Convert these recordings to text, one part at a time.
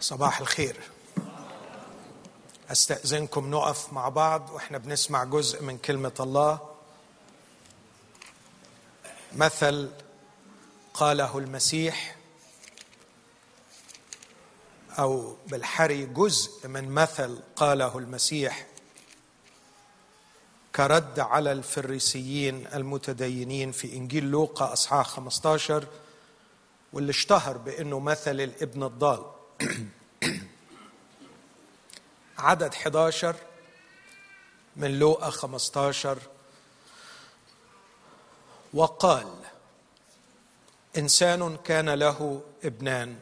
صباح الخير. أستأذنكم نقف مع بعض وإحنا بنسمع جزء من كلمة الله. مثل قاله المسيح أو بالحري جزء من مثل قاله المسيح. كرد على الفريسيين المتدينين في إنجيل لوقا أصحاح 15 واللي اشتهر بأنه مثل الابن الضال. عدد 11 من لوقا 15 وقال إنسان كان له ابنان.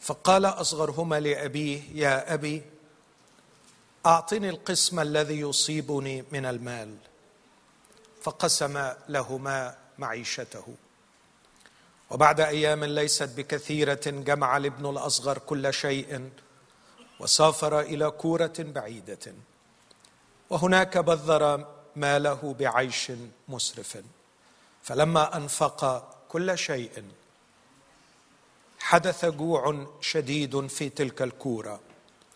فقال أصغرهما لأبيه يا أبي أعطني القسم الذي يصيبني من المال. فقسم لهما معيشته. وبعد أيام ليست بكثيرة جمع الابن الأصغر كل شيء وسافر إلى كورة بعيدة. وهناك بذر ماله بعيش مسرف. فلما أنفق كل شيء حدث جوع شديد في تلك الكورة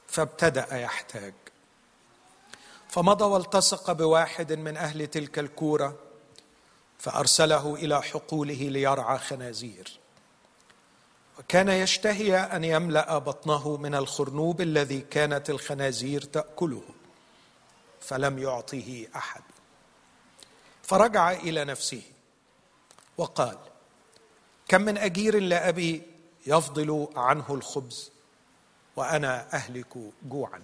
فابتدأ يحتاج. فمضى والتصق بواحد من أهل تلك الكورة فأرسله إلى حقوله ليرعى خنازير. وكان يشتهي أن يملأ بطنه من الخرنوب الذي كانت الخنازير تأكله فلم يعطه أحد. فرجع إلى نفسه وقال كم من أجير لأبي يفضل عنه الخبز وأنا أهلك جوعا.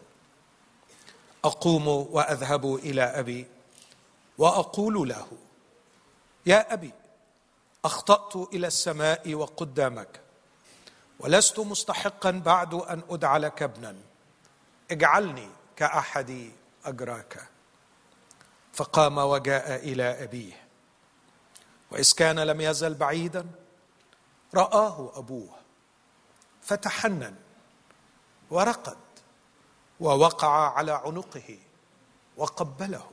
أقوم وأذهب إلى أبي وأقول له يا أبي أخطأت إلى السماء وقدامك ولست مستحقا بعد أن ادعى لك ابنا اجعلني كأحد أجراك. فقام وجاء إلى أبيه وإذ كان لم يزل بعيدا رآه أبوه فتحنن ورقد ووقع على عنقه وقبله.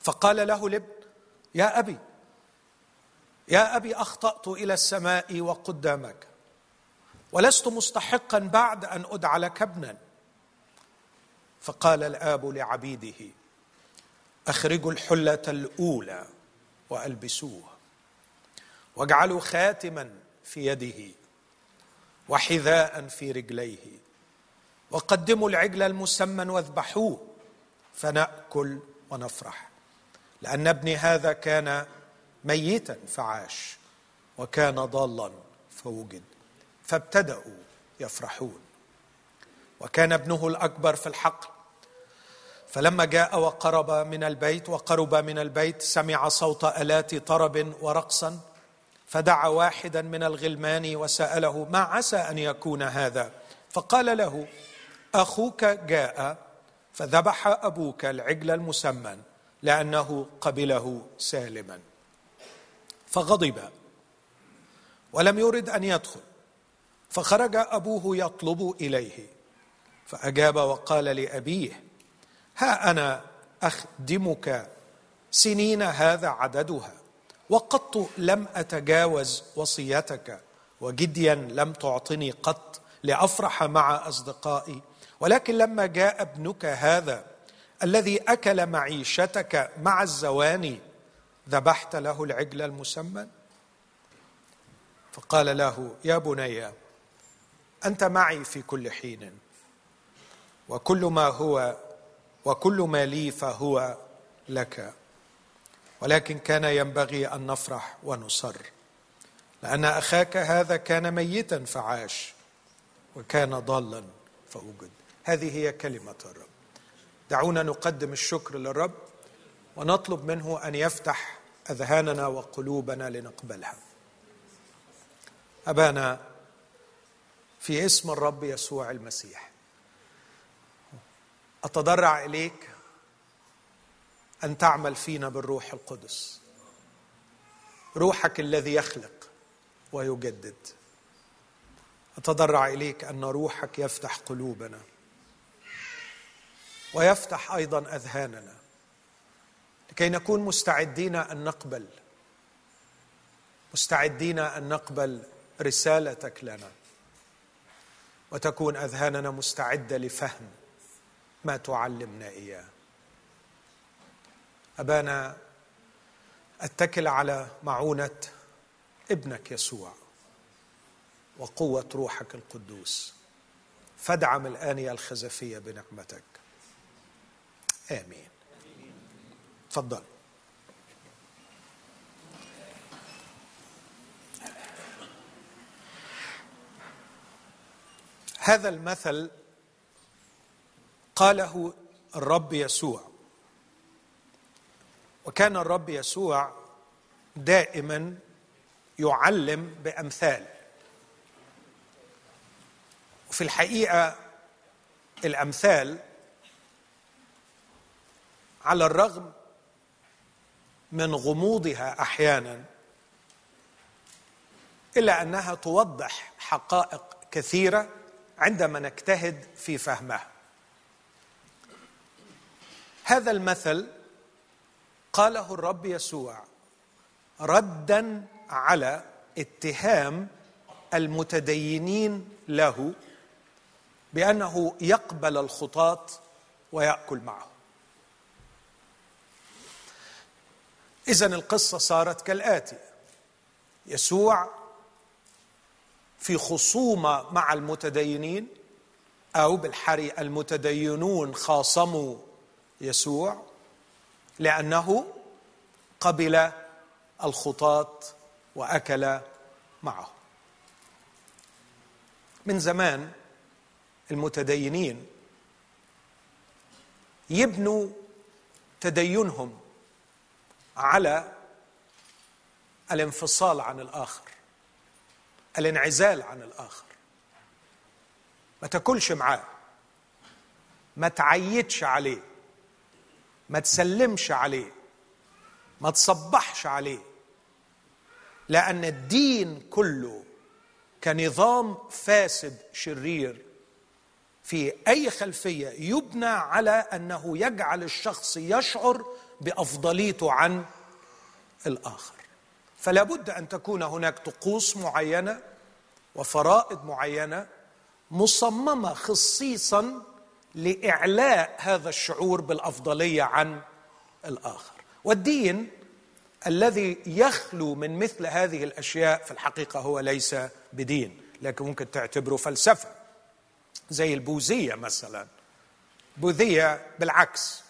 فقال له الابن يا أبي يا أبي أخطأت إلى السماء وقدامك ولست مستحقا بعد أن أدعى لك ابنا. فقال الآب لعبيده أخرجوا الحلة الأولى والبسوه واجعلوا خاتما في يده وحذاء في رجليه وقدموا العجل المسمن واذبحوه فنأكل ونفرح. لأن ابني هذا كان ميتا فعاش وكان ضالا فوجد فابتدأوا يفرحون. وكان ابنه الأكبر في الحقل. فلما جاء وقرب من البيت وقرب من البيت سمع صوت آلات طرب ورقصا فدعا واحدا من الغلمان وسأله ما عسى أن يكون هذا؟ فقال له أخوك جاء فذبح أبوك العجل المسمن. لأنه قبله سالما. فغضب ولم يرد أن يدخل. فخرج أبوه يطلب إليه. فأجاب وقال لأبيه ها أنا أخدمك سنين هذا عددها وقط لم أتجاوز وصيتك وجديا لم تعطني قط لأفرح مع أصدقائي ولكن لما جاء ابنك هذا الذي أكل معيشتك مع الزواني ذبحت له العجل المسمن؟ فقال له يا بني أنت معي في كل حين وكل ما هو وكل ما لي فهو لك. ولكن كان ينبغي أن نفرح ونصر لأن أخاك هذا كان ميتا فعاش وكان ضالا فوجد هذه هي كلمة الرب. دعونا نقدم الشكر للرب ونطلب منه أن يفتح أذهاننا وقلوبنا لنقبلها. أبانا في اسم الرب يسوع المسيح أتضرع إليك أن تعمل فينا بالروح القدس. روحك الذي يخلق ويجدد. أتضرع إليك أن روحك يفتح قلوبنا. ويفتح أيضا أذهاننا لكي نكون مستعدين أن نقبل مستعدين أن نقبل رسالتك لنا وتكون أذهاننا مستعدة لفهم ما تعلمنا إياه. أبانا أتكل على معونة ابنك يسوع وقوة روحك القدوس. فادعم الانيه الخزفية بنعمتك. آمين. تفضل هذا المثل قاله الرب يسوع. وكان الرب يسوع دائما يعلم بأمثال. وفي الحقيقة الأمثال على الرغم من غموضها أحيانا إلا أنها توضح حقائق كثيرة عندما نجتهد في فهمها. هذا المثل قاله الرب يسوع ردا على اتهام المتدينين له بأنه يقبل الخطاه ويأكل معه. اذا القصة صارت كالآتي. يسوع في خصومة مع المتدينين أو بالحري المتدينون خاصموا يسوع لأنه قبل الخطاة وأكل معه. من زمان المتدينين يبنوا تدينهم على الانفصال عن الآخر الانعزال عن الآخر. ما تاكلش معاه ما تعيدش عليه ما تسلمش عليه ما تصبحش عليه لأن الدين كله كنظام فاسد شرير في أي خلفية يبنى على أنه يجعل الشخص يشعر بافضليته عن الآخر. فلا بد أن تكون هناك طقوس معينة وفرائض معينة مصممة خصيصا لإعلاء هذا الشعور بالأفضلية عن الآخر. والدين الذي يخلو من مثل هذه الأشياء في الحقيقة هو ليس بدين لكن ممكن تعتبره فلسفة زي البوذية مثلا. بوذية بالعكس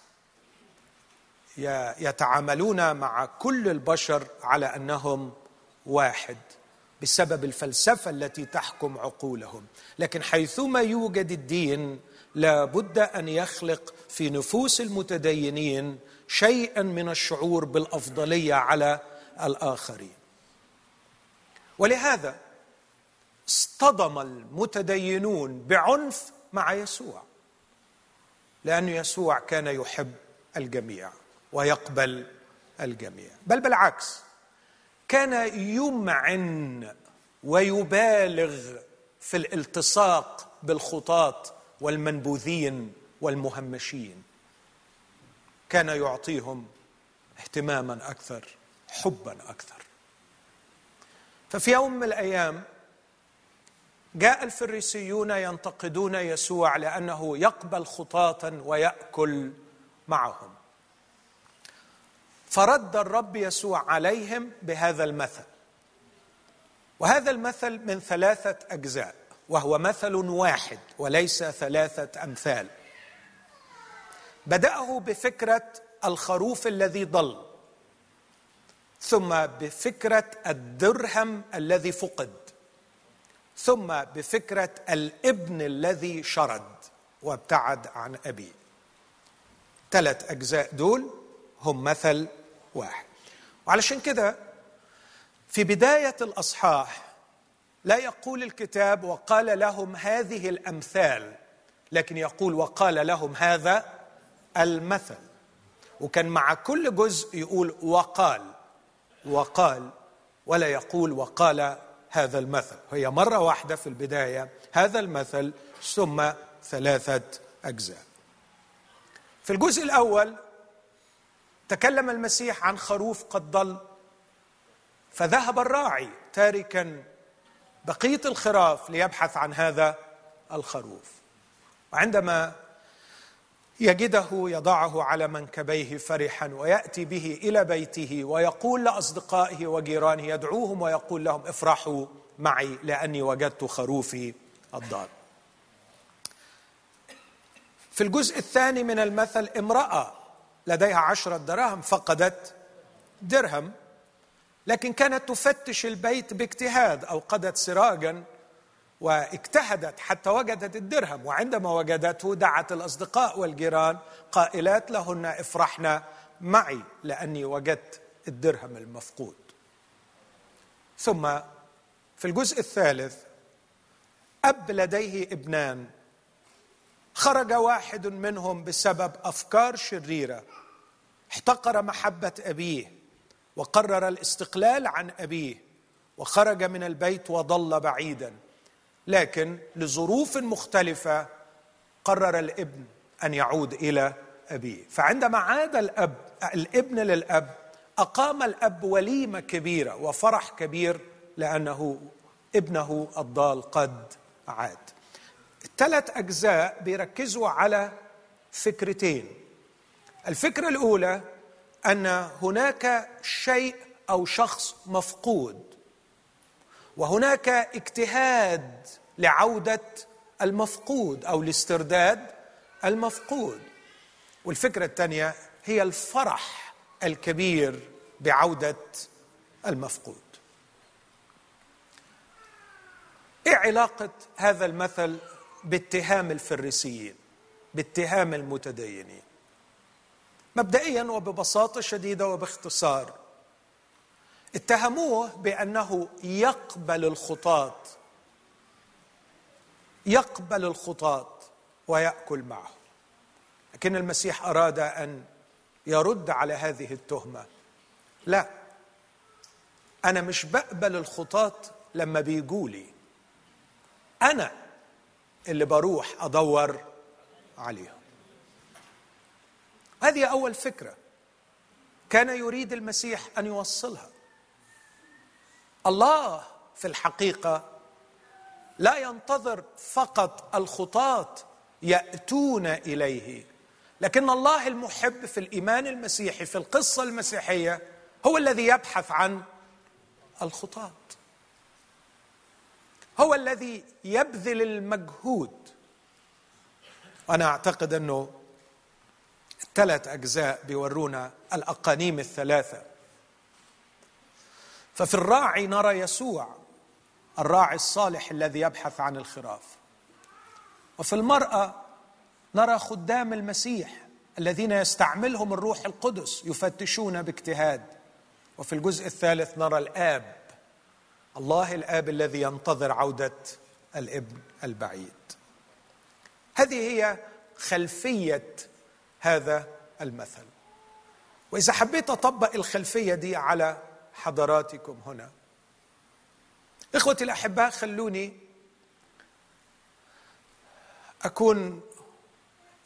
يتعاملون مع كل البشر على أنهم واحد بسبب الفلسفة التي تحكم عقولهم. لكن حيثما يوجد الدين لابد أن يخلق في نفوس المتدينين شيئا من الشعور بالأفضلية على الآخرين. ولهذا اصطدم المتدينون بعنف مع يسوع لأن يسوع كان يحب الجميع. ويقبل الجميع. بل بالعكس كان يمعن ويبالغ في الالتصاق بالخطاة والمنبوذين والمهمشين. كان يعطيهم اهتماما أكثر حبا أكثر. ففي يوم من الأيام جاء الفريسيون ينتقدون يسوع لأنه يقبل خطاة ويأكل معهم. فرد الرب يسوع عليهم بهذا المثل. وهذا المثل من ثلاثة أجزاء وهو مثل واحد وليس ثلاثة أمثال. بدأه بفكرة الخروف الذي ضل ثم بفكرة الدرهم الذي فقد ثم بفكرة الابن الذي شرد وابتعد عن أبيه. ثلاث أجزاء دول هم مثل واحد. وعلشان كده في بداية الأصحاح لا يقول الكتاب وقال لهم هذه الأمثال لكن يقول وقال لهم هذا المثل. وكان مع كل جزء يقول وقال وقال ولا يقول وقال هذا المثل. هي مرة واحدة في البداية هذا المثل ثم ثلاثة أجزاء. في الجزء الأول تكلم المسيح عن خروف قد ضل فذهب الراعي تاركا بقية الخراف ليبحث عن هذا الخروف. وعندما يجده يضعه على منكبيه فرحا ويأتي به إلى بيته ويقول لأصدقائه وجيرانه يدعوهم ويقول لهم افرحوا معي لأني وجدت خروفي الضال في الجزء الثاني من المثل امرأة لديها عشرة دراهم فقدت درهم لكن كانت تفتش البيت باجتهاد أوقدت سراجا واجتهدت حتى وجدت الدرهم وعندما وجدته دعت الأصدقاء والجيران قائلات لهن افرحنا معي لأني وجدت الدرهم المفقود. ثم في الجزء الثالث أب لديه ابنان خرج واحد منهم بسبب أفكار شريرة. احتقر محبة أبيه وقرر الاستقلال عن أبيه وخرج من البيت وضل بعيدا. لكن لظروف مختلفة قرر الابن أن يعود إلى أبيه. فعندما عاد الأب الابن للأب أقام الأب وليمة كبيرة وفرح كبير لأنه ابنه الضال قد عاد. الثلاث أجزاء بيركزوا على فكرتين. الفكرة الأولى أن هناك شيء أو شخص مفقود وهناك اجتهاد لعودة المفقود أو لاسترداد المفقود. والفكرة الثانية هي الفرح الكبير بعودة المفقود. إيه علاقة هذا المثل باتهام الفريسيين باتهام المتدينين. مبدئيا وببساطة شديدة وباختصار اتهموه بأنه يقبل الخطاة يقبل الخطاة ويأكل معه. لكن المسيح أراد أن يرد على هذه التهمة. لا أنا مش بقبل الخطاة لما بيجولي. أنا اللي بروح أدور عليهم. هذه أول فكرة. كان يريد المسيح أن يوصلها. الله في الحقيقة لا ينتظر فقط الخطاة يأتون إليه لكن الله المحب في الإيمان المسيحي في القصة المسيحية هو الذي يبحث عن الخطاة. هو الذي يبذل المجهود. وأنا أعتقد أنه الثلاث أجزاء بيورونا الأقانيم الثلاثة. ففي الراعي نرى يسوع الراعي الصالح الذي يبحث عن الخراف. وفي المرأة نرى خدام المسيح الذين يستعملهم الروح القدس يفتشون باجتهاد. وفي الجزء الثالث نرى الآب الله الآب الذي ينتظر عودة الابن البعيد. هذه هي خلفية هذا المثل. وإذا حبيت أطبق الخلفية دي على حضراتكم هنا إخوتي الأحباء خلوني أكون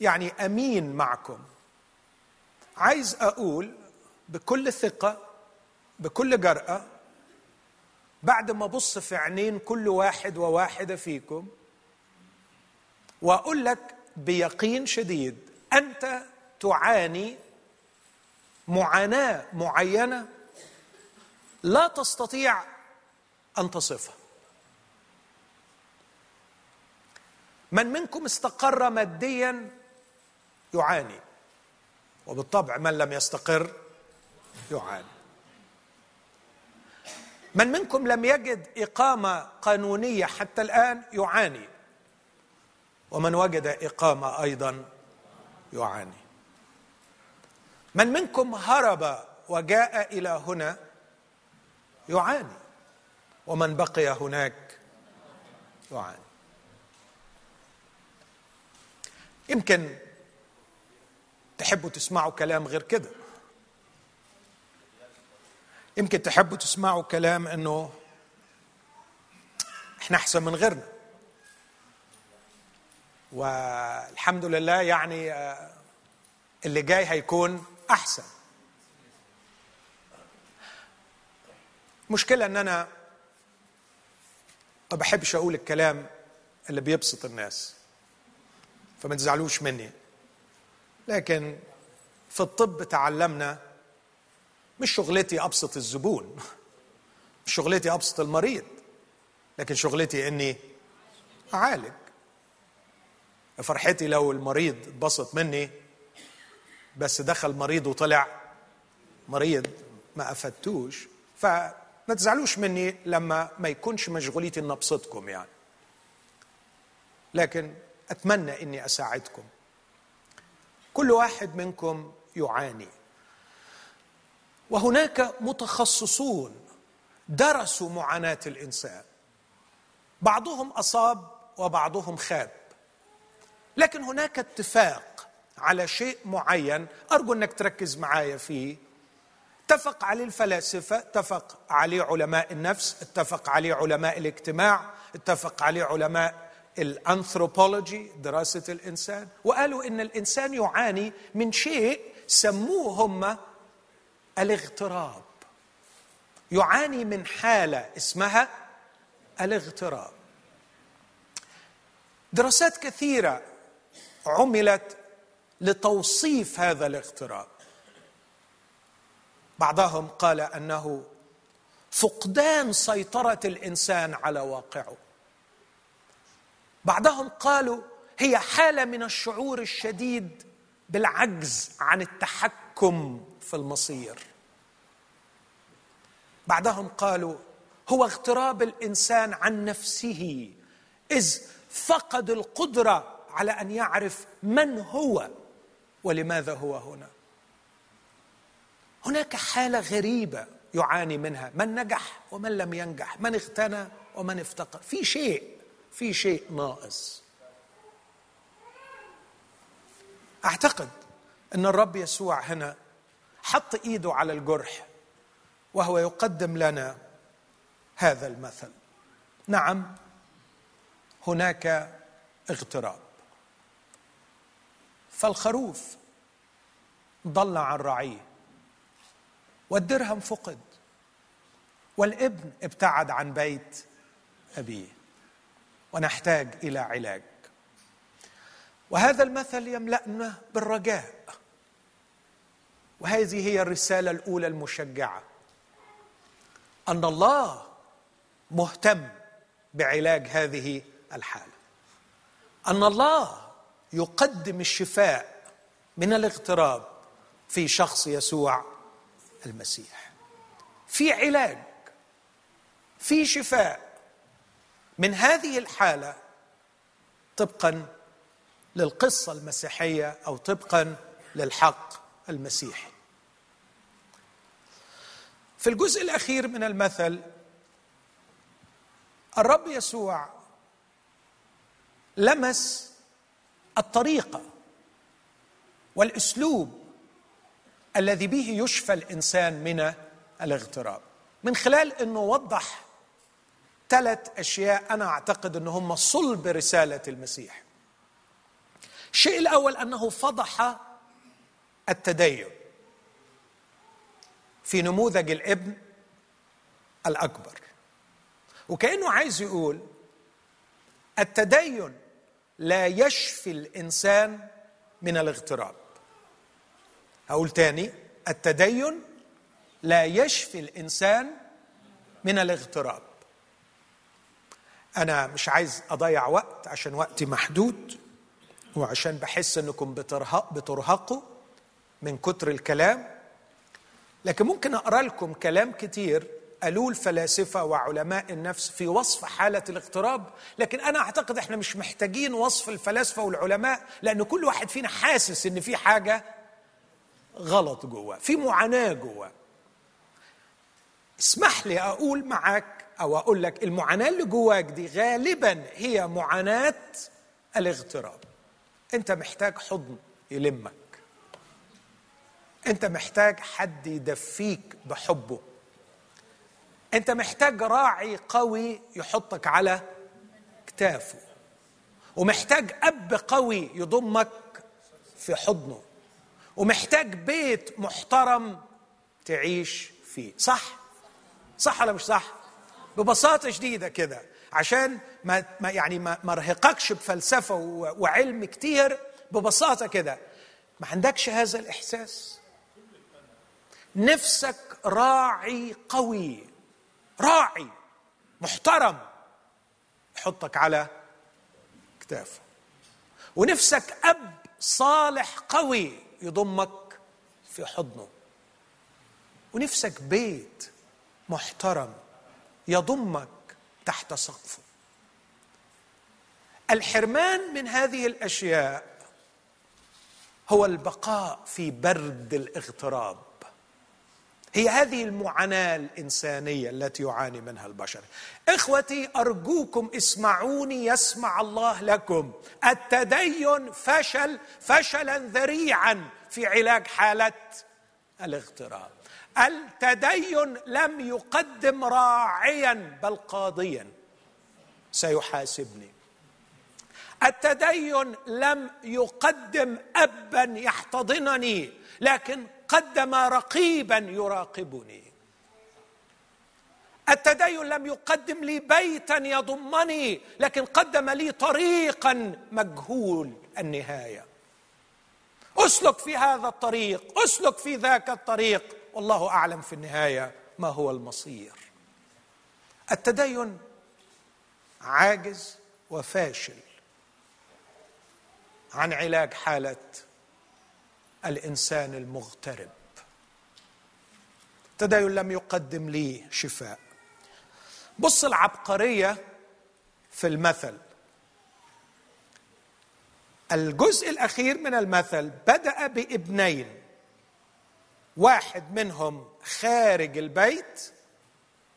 يعني أمين معكم. عايز أقول بكل ثقة بكل جرأة بعد ما ابص في عينين كل واحد وواحدة فيكم وأقول لك بيقين شديد أنت تعاني معاناة معينة لا تستطيع أن تصفها. من منكم استقر ماديا يعاني وبالطبع من لم يستقر يعاني. من منكم لم يجد إقامة قانونية حتى الآن يعاني. ومن وجد إقامة أيضا يعاني. من منكم هرب وجاء إلى هنا يعاني. ومن بقي هناك يعاني. يمكن تحبوا تسمعوا كلام غير كده. يمكن تحبوا تسمعوا كلام إنه إحنا أحسن من غيرنا. والحمد لله يعني آه، اللي جاي هيكون أحسن. مشكلة إن أنا ما بحبش أقول الكلام اللي بيبسط الناس فما تزعلوش مني. لكن في الطب تعلمنا مش شغلتي أبسط الزبون مش شغلتي أبسط المريض لكن شغلتي إني أعالج. فرحتي لو المريض اتبسط مني بس دخل مريض وطلع مريض ما أفدتوش فما تزعلوش مني لما ما يكونش مشغوليتي ان أبسطكم يعني. لكن أتمنى إني أساعدكم. كل واحد منكم يعاني. وهناك متخصصون درسوا معاناة الإنسان. بعضهم أصاب وبعضهم خاب. لكن هناك اتفاق على شيء معين أرجو أنك تركز معايا فيه. اتفق عليه الفلاسفة اتفق عليه علماء النفس اتفق عليه علماء الاجتماع اتفق عليه علماء الأنثروبولوجي دراسة الإنسان وقالوا إن الإنسان يعاني من شيء سموه هم الاغتراب. يعاني من حالة اسمها الاغتراب. دراسات كثيرة عملت لتوصيف هذا الاغتراب. بعضهم قال أنه فقدان سيطرة الإنسان على واقعه. بعضهم قالوا هي حالة من الشعور الشديد بالعجز عن التحكم في المصير. بعضهم قالوا هو اغتراب الإنسان عن نفسه إذ فقد القدرة على أن يعرف من هو ولماذا هو هنا. هناك حالة غريبة يعاني منها من نجح ومن لم ينجح من اغتنى ومن افتقر. في شيء في شيء ناقص. أعتقد إن الرب يسوع هنا حط إيده على الجرح. وهو يقدم لنا هذا المثل. نعم هناك اغتراب. فالخروف ضل عن رعيه والدرهم فقد والابن ابتعد عن بيت أبيه ونحتاج إلى علاج. وهذا المثل يملأنا بالرجاء وهذه هي الرسالة الأولى المشجعة. أن الله مهتم بعلاج هذه الحالة. أن الله يقدم الشفاء من الاغتراب في شخص يسوع المسيح. في علاج في شفاء من هذه الحالة طبقا للقصة المسيحية أو طبقا للحق المسيحي. في الجزء الأخير من المثل الرب يسوع لمس الطريقة والأسلوب الذي به يشفى الإنسان من الاغتراب. من خلال إنه وضح ثلاث أشياء أنا أعتقد ان هم صلب رسالة المسيح. الشيء الأول أنه فضح التدين. في نموذج الابن الأكبر. وكأنه عايز يقول التدين لا يشفي الإنسان من الاغتراب. هقول تاني التدين لا يشفي الإنسان من الاغتراب. أنا مش عايز أضيع وقت عشان وقتي محدود وعشان بحس إنكم بترهق بترهقوا من كتر الكلام. لكن ممكن أقرأ لكم كلام كتير قالوه الفلاسفه وعلماء النفس في وصف حالة الاغتراب لكن أنا أعتقد إحنا مش محتاجين وصف الفلاسفة والعلماء لأن كل واحد فينا حاسس إن في حاجة غلط جواه في معاناة جواه. اسمح لي أقول معاك أو أقول لك المعاناة اللي جواك دي غالبا هي معاناة الاغتراب. أنت محتاج حضن يلمك. انت محتاج حد يدفيك بحبه. انت محتاج راعي قوي يحطك على كتافه. ومحتاج أب قوي يضمك في حضنه. ومحتاج بيت محترم تعيش فيه. صح؟ صح ولا مش صح؟ ببساطة شديدة كده. عشان ما يعني ما ارهقكش بفلسفة وعلم كتير. ببساطة كده. ما عندكش هذا الإحساس؟ نفسك راعي قوي راعي محترم. يحطك على كتافه ونفسك أب صالح قوي يضمك في حضنه. ونفسك بيت محترم يضمك تحت سقفه. الحرمان من هذه الأشياء هو البقاء في برد الاغتراب. هي هذه المعاناة الإنسانية التي يعاني منها البشر. إخوتي أرجوكم اسمعوني يسمع الله لكم. التدين فشل فشلا ذريعا في علاج حالة الاغتراب. التدين لم يقدم راعيا بل قاضيا. سيحاسبني. التدين لم يقدم ابا يحتضنني لكن قدم رقيبا يراقبني. التدين لم يقدم لي بيتا يضمني لكن قدم لي طريقا مجهول النهاية. أسلك في هذا الطريق أسلك في ذاك الطريق. والله أعلم في النهاية ما هو المصير. التدين عاجز وفاشل عن علاج حاله الإنسان المغترب. التدين لم يقدم لي شفاء. بص العبقرية في المثل. الجزء الأخير من المثل بدأ بابنين. واحد منهم خارج البيت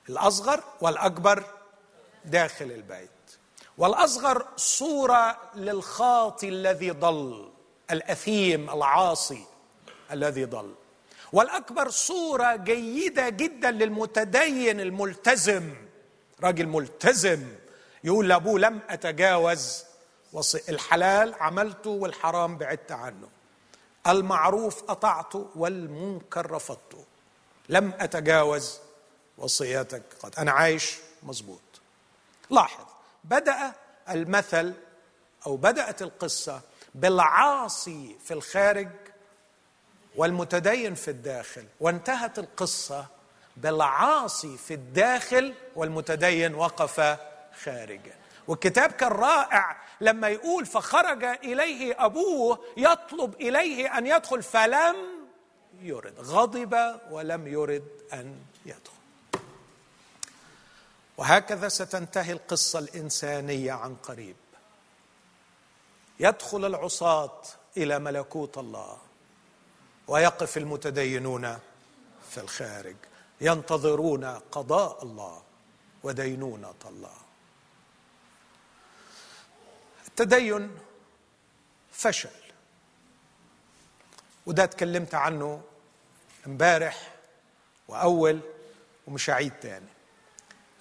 الأصغر والأكبر داخل البيت. والأصغر صورة للخاطي الذي ضل. الأثيم العاصي الذي ضل. والأكبر صورة جيدة جدا للمتدين الملتزم راجل ملتزم يقول لأبوه لم أتجاوز الحلال عملته والحرام بعدت عنه. المعروف أطعته والمنكر رفضته. لم أتجاوز وصياتك قد. أنا عايش مظبوط. لاحظ بدأ المثل أو بدأت القصة بالعاصي في الخارج والمتدين في الداخل. وانتهت القصة بالعاصي في الداخل والمتدين وقف خارجا والكتاب كان رائع لما يقول فخرج إليه أبوه يطلب إليه أن يدخل فلم يرد. غضب ولم يرد أن يدخل. وهكذا ستنتهي القصة الإنسانية عن قريب. يدخل العصاة إلى ملكوت الله. ويقف المتدينون في الخارج ينتظرون قضاء الله ودينونة الله. التدين فشل. وده اتكلمت عنه امبارح وأول ومش هعيد تاني.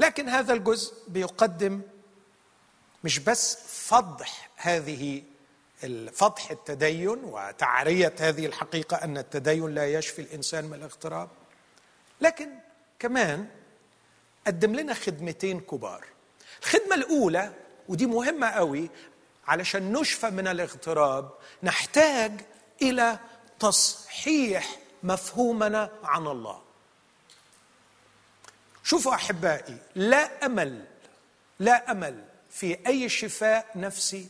لكن هذا الجزء بيقدم مش بس فضح هذه فضح التدين وتعرية هذه الحقيقة أن التدين لا يشفي الإنسان من الاغتراب. لكن كمان قدم لنا خدمتين كبار. الخدمة الأولى ودي مهمة قوي علشان نشفى من الاغتراب نحتاج إلى تصحيح مفهومنا عن الله. شوفوا أحبائي لا أمل لا أمل في أي شفاء نفسي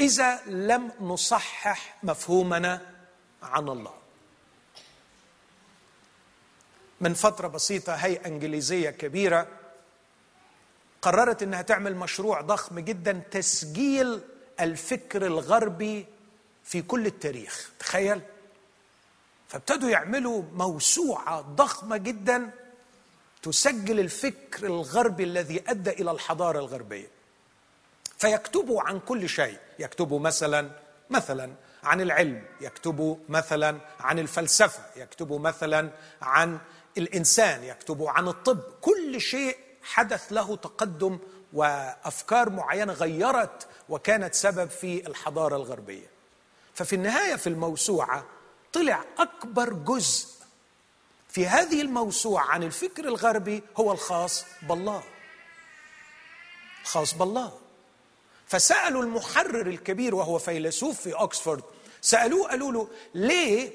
إذا لم نصحح مفهومنا عن الله. من فترة بسيطة هيئة إنجليزية كبيرة قررت إنها تعمل مشروع ضخم جدا تسجيل الفكر الغربي في كل التاريخ. تخيل. فابتدوا يعملوا موسوعة ضخمة جدا تسجل الفكر الغربي الذي أدى إلى الحضارة الغربية. فيكتبوا عن كل شيء. يكتبوا مثلا مثلا عن العلم. يكتبوا مثلا عن الفلسفة. يكتبوا مثلا عن الإنسان. يكتبوا عن الطب. كل شيء حدث له تقدم وأفكار معينة غيرت وكانت سبب في الحضارة الغربية. ففي النهاية في الموسوعة طلع أكبر جزء في هذه الموسوعة عن الفكر الغربي هو الخاص بالله. خاص بالله. فسألوا المحرر الكبير وهو فيلسوف في اوكسفورد سألوه قالوا له ليه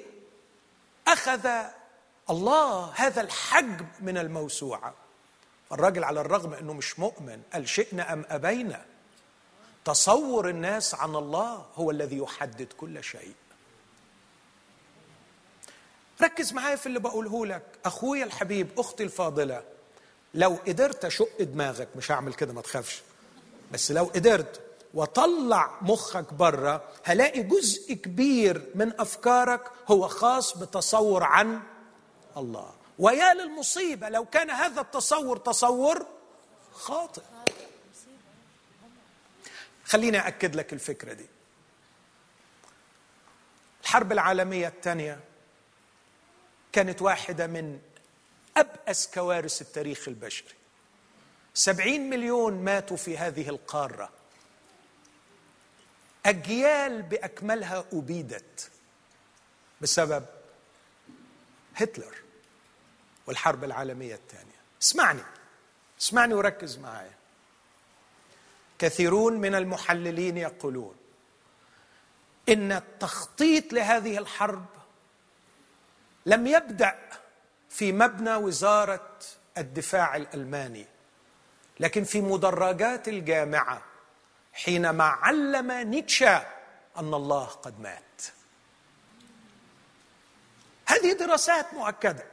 أخذ الله هذا الحجم من الموسوعة؟ الراجل على الرغم إنه مش مؤمن قال شئنا أم أبينا؟ تصور الناس عن الله هو الذي يحدد كل شيء. ركز معايا في اللي بقوله لك. أخويا الحبيب أختي الفاضلة لو قدرت أشق دماغك مش هعمل كده ما تخافش. بس لو قدرت وطلع مخك بره هلاقي جزء كبير من أفكارك هو خاص بتصور عن الله. ويا للمصيبة لو كان هذا التصور تصور خاطئ. خليني أكد لك الفكرة دي. الحرب العالمية الثانية كانت واحدة من أبأس كوارث التاريخ البشري. سبعين مليون ماتوا في هذه القارة. أجيال بأكملها أبيدت بسبب هتلر والحرب العالمية الثانية. اسمعني اسمعني وركز معايا. كثيرون من المحللين يقولون إن التخطيط لهذه الحرب لم يبدأ في مبنى وزارة الدفاع الألماني. لكن في مدرجات الجامعة حينما علم نيتشه أن الله قد مات. هذه دراسات مؤكدة.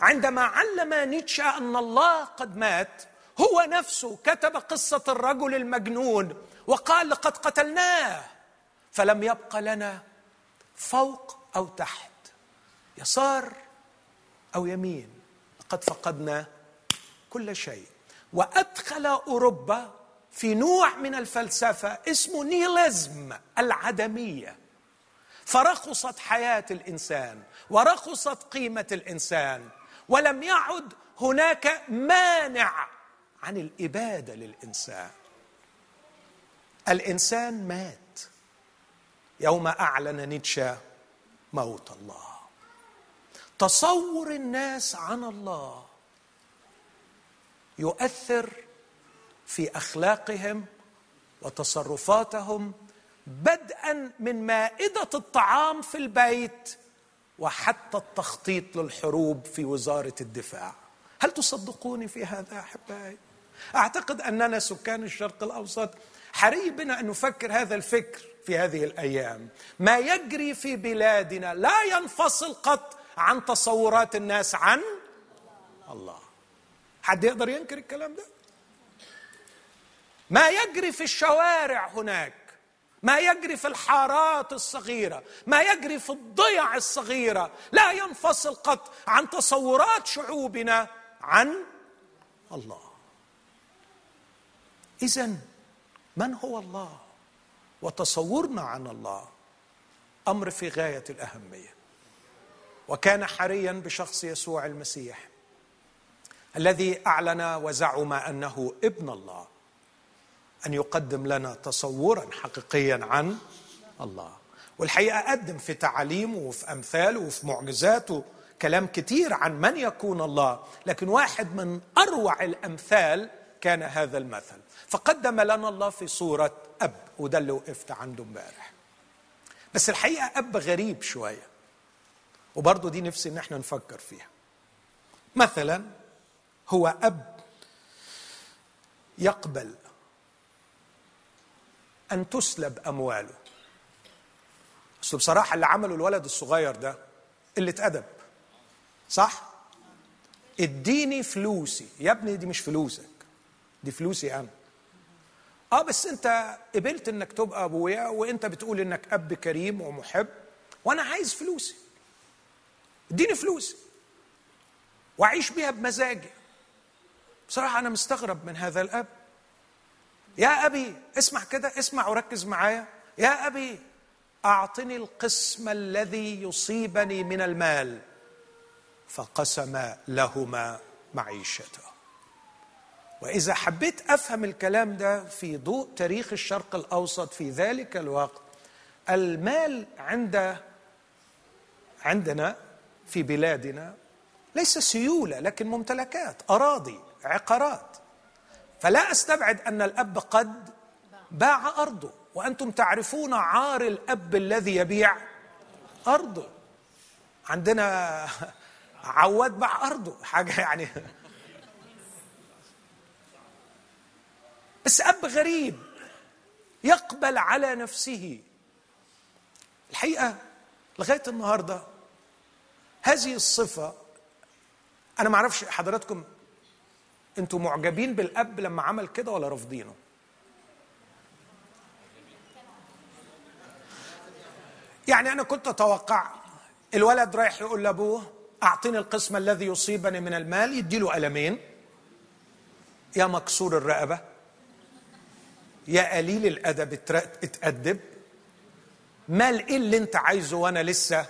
عندما علم نيتشه أن الله قد مات هو نفسه كتب قصة الرجل المجنون وقال لقد قتلناه فلم يبق لنا فوق أو تحت يسار أو يمين لقد فقدنا كل شيء. وأدخل أوروبا في نوع من الفلسفة اسمه نيلزم العدمية. فرخصت حياة الإنسان ورخصت قيمة الإنسان ولم يعد هناك مانع عن الإبادة للإنسان. الإنسان مات. يوم أعلن نيتشه موت الله. تصور الناس عن الله. يؤثر في أخلاقهم وتصرفاتهم بدءا من مائدة الطعام في البيت وحتى التخطيط للحروب في وزارة الدفاع. هل تصدقوني في هذا أحبائي؟ أعتقد أننا سكان الشرق الأوسط حري بنا أن نفكر هذا الفكر في هذه الأيام. ما يجري في بلادنا لا ينفصل قط عن تصورات الناس عن الله. حد يقدر ينكر الكلام ده؟ ما يجري في الشوارع هناك ما يجري في الحارات الصغيرة ما يجري في الضيع الصغيرة لا ينفصل قط عن تصورات شعوبنا عن الله. اذا من هو الله؟ وتصورنا عن الله أمر في غاية الأهمية. وكان حريا بشخص يسوع المسيح. الذي أعلن وزعم أنه ابن الله أن يقدم لنا تصورا حقيقيا عن الله. والحقيقة قدم في تعاليمه وفي أمثاله وفي معجزاته كلام كتير عن من يكون الله لكن واحد من أروع الأمثال كان هذا المثل. فقدم لنا الله في صورة أب وده اللي وقفت عنده امبارح. بس الحقيقة أب غريب شوية وبرضه دي نفسي إن إحنا نفكر فيها. مثلا هو أب يقبل أن تسلب أمواله. بس بصراحة اللي عمله الولد الصغير ده قله ادب صح؟ اديني فلوسي. يا ابني دي مش فلوسك دي فلوسي أنا. آه بس أنت قبلت إنك تبقى أبويا وأنت بتقول إنك أب كريم ومحب وأنا عايز فلوسي. اديني فلوسي. وأعيش بيها بمزاجي. بصراحة أنا مستغرب من هذا الأب. يا أبي اسمع كده اسمع وركز معايا. يا أبي أعطني القسم الذي يصيبني من المال. فقسم لهما معيشته. وإذا حبيت أفهم الكلام ده في ضوء تاريخ الشرق الأوسط في ذلك الوقت المال عند عندنا في بلادنا ليس سيولة لكن ممتلكات أراضي. عقارات. فلا أستبعد أن الأب قد باع أرضه وأنتم تعرفون عار الأب الذي يبيع أرضه. عندنا عواد باع أرضه حاجة يعني. بس أب غريب يقبل على نفسه. الحقيقة لغاية النهارده هذه الصفة أنا ما أعرفش حضراتكم أنتوا معجبين بالاب لما عمل كده ولا رافضينه؟ يعني أنا كنت أتوقع الولد رايح يقول لأبوه اعطني القسم الذي يصيبني من المال يديله قلمين. يا مكسور الرقبة يا قليل الأدب اتأدب. مال إيه اللي أنت عايزه وأنا لسه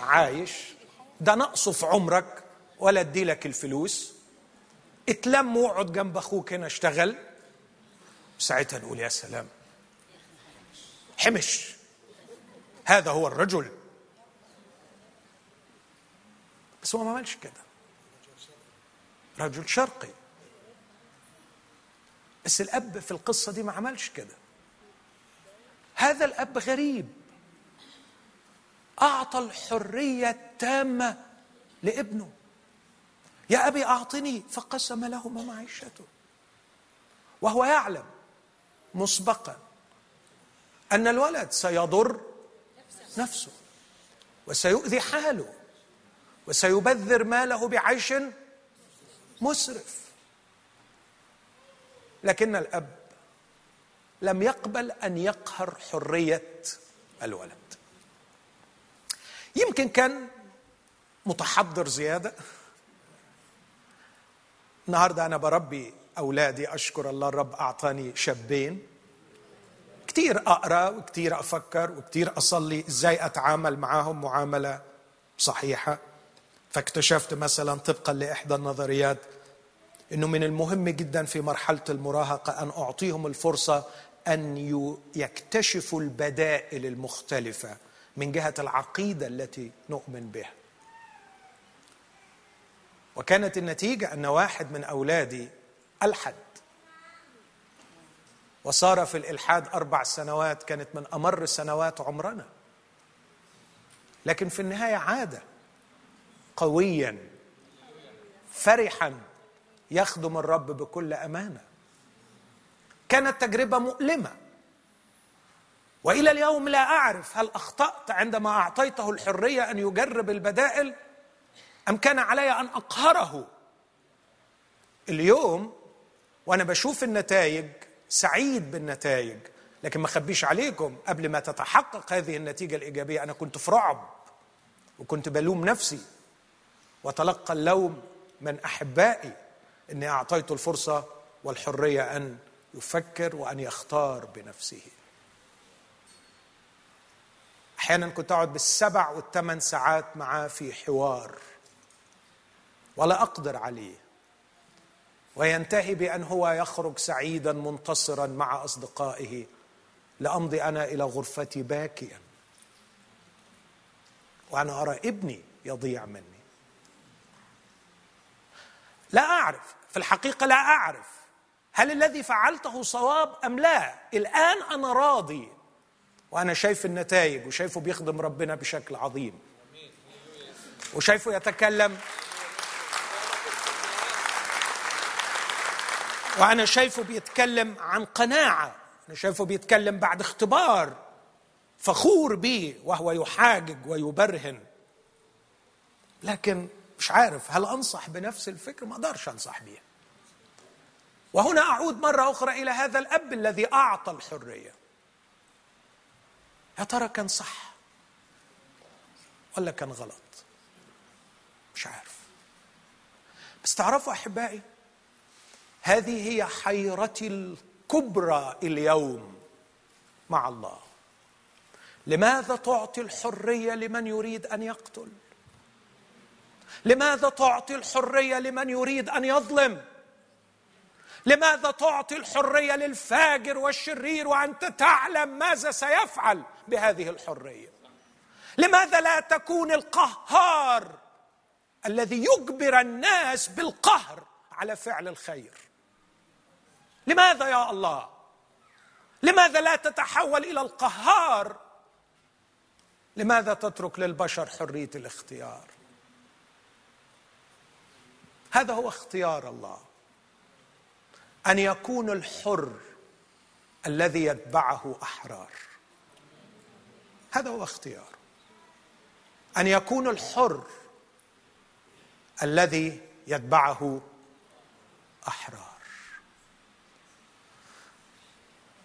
عايش؟ ده نقصه في عمرك ولا أديلك الفلوس. اتلم واقعد جنب أخوك هنا اشتغل. ساعتها نقول يا سلام. حمش. هذا هو الرجل. بس هو ما عملش كده. رجل شرقي. بس الأب في القصة دي ما عملش كده. هذا الأب غريب. أعطى الحرية التامة لابنه. يا أبي أعطني فقسم لهما معيشته. وهو يعلم مسبقا أن الولد سيضر نفسه وسيؤذي حاله وسيبذر ماله بعيش مسرف. لكن الأب لم يقبل أن يقهر حرية الولد. يمكن كان متحضر زيادة. النهارده أنا بربي أولادي أشكر الله الرب أعطاني شابين. كثير أقرأ وكثير أفكر وكثير أصلي إزاي أتعامل معاهم معاملة صحيحة. فاكتشفت مثلا طبقا لإحدى النظريات إنه من المهم جدا في مرحلة المراهقة أن أعطيهم الفرصة أن يكتشفوا البدائل المختلفة من جهة العقيدة التي نؤمن بها. وكانت النتيجة أن واحد من أولادي ألحد. وصار في الإلحاد أربع سنوات كانت من أمر سنوات عمرنا. لكن في النهاية عاد قويا فرحا يخدم الرب بكل أمانة. كانت تجربة مؤلمة. وإلى اليوم لا أعرف هل أخطأت عندما أعطيته الحرية أن يجرب البدائل أم كان علي أن أقهره؟ اليوم وأنا بشوف النتائج سعيد بالنتائج لكن ما اخبيش عليكم. قبل ما تتحقق هذه النتيجة الإيجابية أنا كنت في رعب وكنت بلوم نفسي. وتلقى اللوم من أحبائي إني اعطيته الفرصة والحرية أن يفكر وأن يختار بنفسه. أحيانا كنت أقعد بالسبع والثمان ساعات معاه في حوار. ولا أقدر عليه. وينتهي بأن هو يخرج سعيدا منتصرا مع أصدقائه. لأمضي أنا إلى غرفتي باكيا. وأنا أرى ابني يضيع مني. لا أعرف. في الحقيقة لا أعرف. هل الذي فعلته صواب أم لا؟ الآن أنا راضي. وأنا شايف النتائج وشايفه بيخدم ربنا بشكل عظيم. وشايفه يتكلم وأنا شايفه بيتكلم عن قناعة. أنا شايفه بيتكلم بعد اختبار فخور به وهو يحاجج ويبرهن. لكن مش عارف هل أنصح بنفس الفكر؟ ما أقدرش أنصح بيها وهنا أعود مرة أخرى إلى هذا الأب الذي أعطى الحرية. يا ترى كان صح ولا كان غلط؟ مش عارف. بس تعرفوا أحبائي هذه هي حيرتي الكبرى اليوم مع الله. لماذا تعطي الحرية لمن يريد أن يقتل؟ لماذا تعطي الحرية لمن يريد أن يظلم؟ لماذا تعطي الحرية للفاجر والشرير وأنت تعلم ماذا سيفعل بهذه الحرية؟ لماذا لا تكون القهار الذي يجبر الناس بالقهر على فعل الخير؟ لماذا يا الله؟ لماذا لا تتحول إلى القهار؟ لماذا تترك للبشر حرية الاختيار؟ هذا هو اختيار الله. أن يكون الحر الذي يتبعه أحرار. هذا هو اختيار. أن يكون الحر الذي يتبعه أحرار.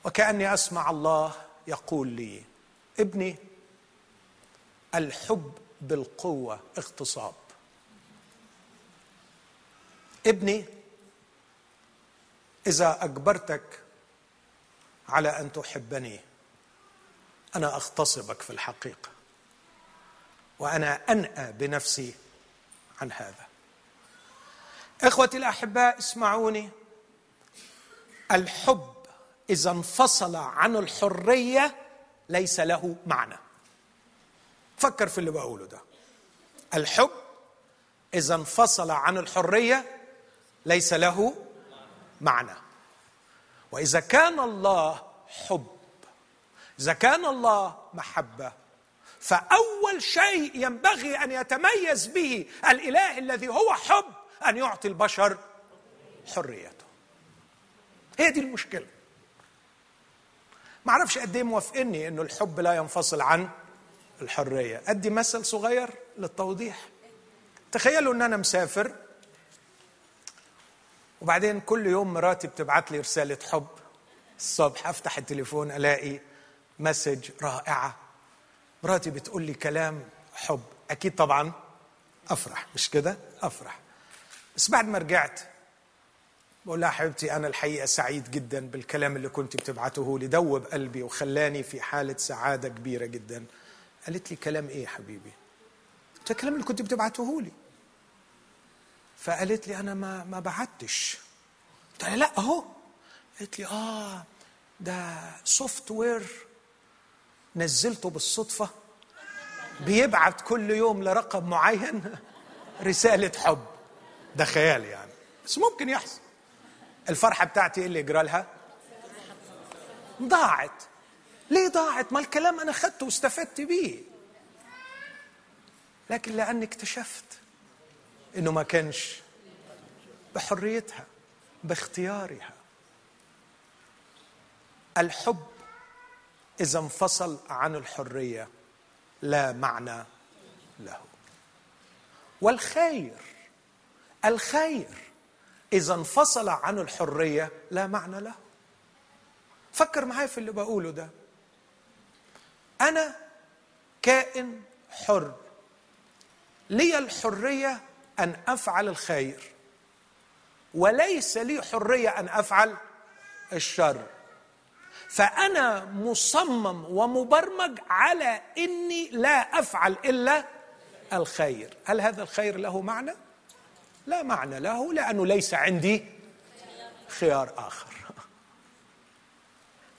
وكأني أسمع الله يقول لي ابني الحب بالقوة اغتصاب. ابني إذا أجبرتك على أن تحبني أنا أغتصبك في الحقيقة وأنا أنأى بنفسي عن هذا. إخوتي الأحباء اسمعوني. الحب إذا انفصل عن الحرية ليس له معنى. فكر في اللي بقوله ده. الحب إذا انفصل عن الحرية ليس له معنى. وإذا كان الله حب إذا كان الله محبة فأول شيء ينبغي أن يتميز به الإله الذي هو حب أن يعطي البشر حريته. هي دي المشكلة. ما أعرفش قد إيه موافقني إنه الحب لا ينفصل عن الحرية. أدي مثل صغير للتوضيح. تخيلوا إن أنا مسافر وبعدين كل يوم مراتي بتبعت لي رسالة حب. الصبح أفتح التليفون ألاقي مسج رائعة. مراتي بتقول لي كلام حب. أكيد طبعا أفرح. مش كده؟ أفرح. بس بعد ما رجعت بقول لها حبيبتي أنا الحقيقة سعيد جدا بالكلام اللي كنت بتبعته لي. دوب قلبي وخلاني في حالة سعادة كبيرة جدا. قالت لي كلام يا حبيبي؟ قلت الكلام اللي كنت بتبعته لي. فقالت لي أنا ما ما بعتش. قلت لها لا أهو. قالت لي آه ده software نزلته بالصدفة. بيبعت كل يوم لرقم معين. رسالة حب. ده خيال يعني. بس ممكن يحصل. الفرحة بتاعتي إيه اللي يجرى لها ضاعت. ليه ضاعت؟ ما الكلام أنا أخذته واستفدت بيه. لكن لأني اكتشفت إنه ما كانش بحريتها باختيارها. الحب إذا انفصل عن الحرية لا معنى له. والخير الخير إذا انفصل عن الحرية لا معنى له. فكر معايا في اللي بقوله ده. أنا كائن حر. لي الحرية أن أفعل الخير وليس لي حرية أن أفعل الشر. فأنا مصمم ومبرمج على إني لا أفعل إلا الخير. هل هذا الخير له معنى؟ لا معنى له لأنه ليس عندي خيار آخر.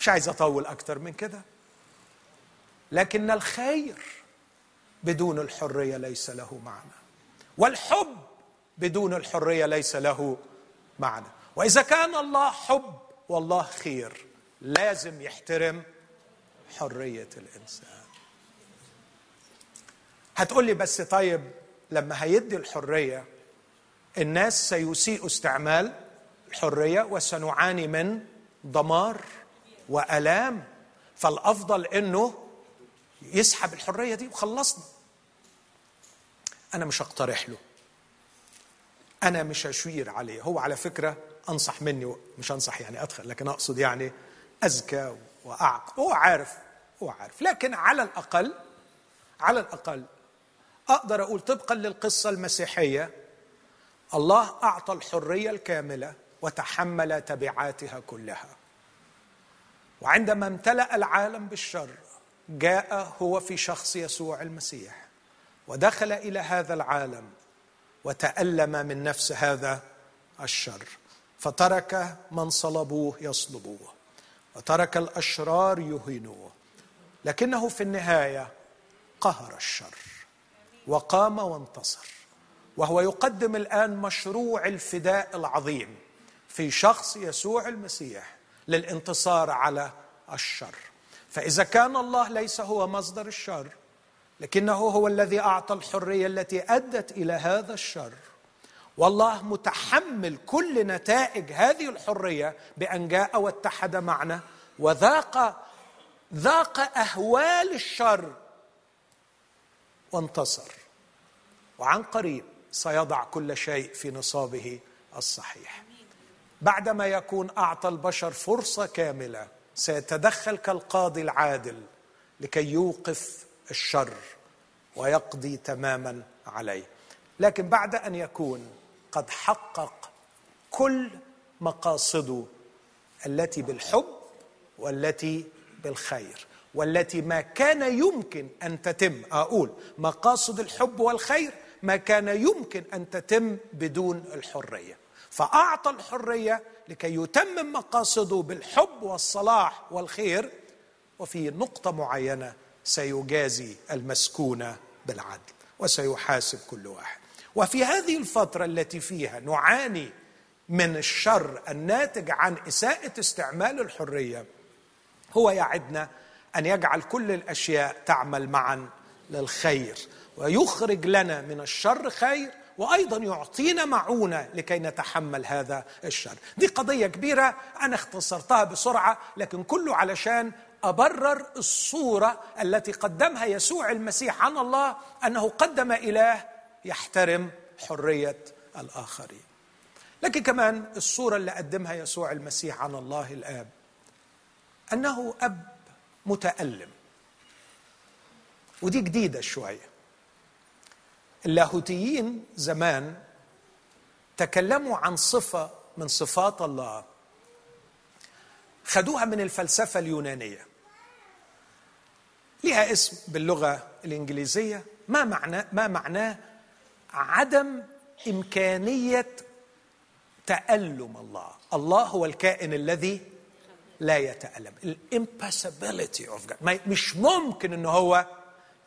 مش عايز أطول أكثر من كده. لكن الخير بدون الحرية ليس له معنى. والحب بدون الحرية ليس له معنى. وإذا كان الله حب والله خير. لازم يحترم حرية الإنسان. هتقول لي بس طيب لما هيدي الحرية الناس سيسيء استعمال الحرية وسنعاني من دمار وألام فالأفضل إنه يسحب الحرية دي وخلصنا. أنا مش هقترح له. أنا مش هشير عليه. هو على فكرة أنصح مني مش أنصح يعني أدخل لكن أقصد يعني اذكى وأعقل. هو عارف هو عارف. لكن على الأقل على الأقل أقدر أقول طبقا للقصة المسيحية الله أعطى الحرية الكاملة وتحمل تبعاتها كلها. وعندما امتلأ العالم بالشر جاء هو في شخص يسوع المسيح ودخل إلى هذا العالم وتألم من نفس هذا الشر. فترك من صلبوه يصلبوه وترك الأشرار يهينوه. لكنه في النهاية قهر الشر وقام وانتصر. وهو يقدم الآن مشروع الفداء العظيم في شخص يسوع المسيح للانتصار على الشر. فإذا كان الله ليس هو مصدر الشر لكنه هو الذي أعطى الحرية التي أدت إلى هذا الشر. والله متحمل كل نتائج هذه الحرية بأن جاء واتحد معنا وذاق ذاق أهوال الشر وانتصر. وعن قريب سيضع كل شيء في نصابه الصحيح. بعدما يكون أعطى البشر فرصة كاملة سيتدخل كالقاضي العادل لكي يوقف الشر ويقضي تماما عليه. لكن بعد أن يكون قد حقق كل مقاصده التي بالحب والتي بالخير والتي ما كان يمكن أن تتم. أقول مقاصد الحب والخير ما كان يمكن أن تتم بدون الحرية. فأعطى الحرية لكي يتمم مقاصده بالحب والصلاح والخير وفي نقطة معينة سيجازي المسكونه بالعدل وسيحاسب كل واحد. وفي هذه الفترة التي فيها نعاني من الشر الناتج عن إساءة استعمال الحرية هو يعدنا أن يجعل كل الأشياء تعمل معا للخير. ويخرج لنا من الشر خير وأيضا يعطينا معونة لكي نتحمل هذا الشر. دي قضية كبيرة أنا اختصرتها بسرعة لكن كله علشان أبرر الصورة التي قدمها يسوع المسيح عن الله أنه قدم إله يحترم حرية الآخرين. لكن كمان الصورة اللي قدمها يسوع المسيح عن الله الآب أنه أب متألم. ودي جديدة شوية. اللاهوتيين زمان تكلموا عن صفة من صفات الله. خدوها من الفلسفة اليونانية. لها اسم باللغة الإنجليزية. ما معناه ما معناه عدم إمكانية تألم الله. الله هو الكائن الذي لا يتألم. ال impassibility of God مش ممكن ان هو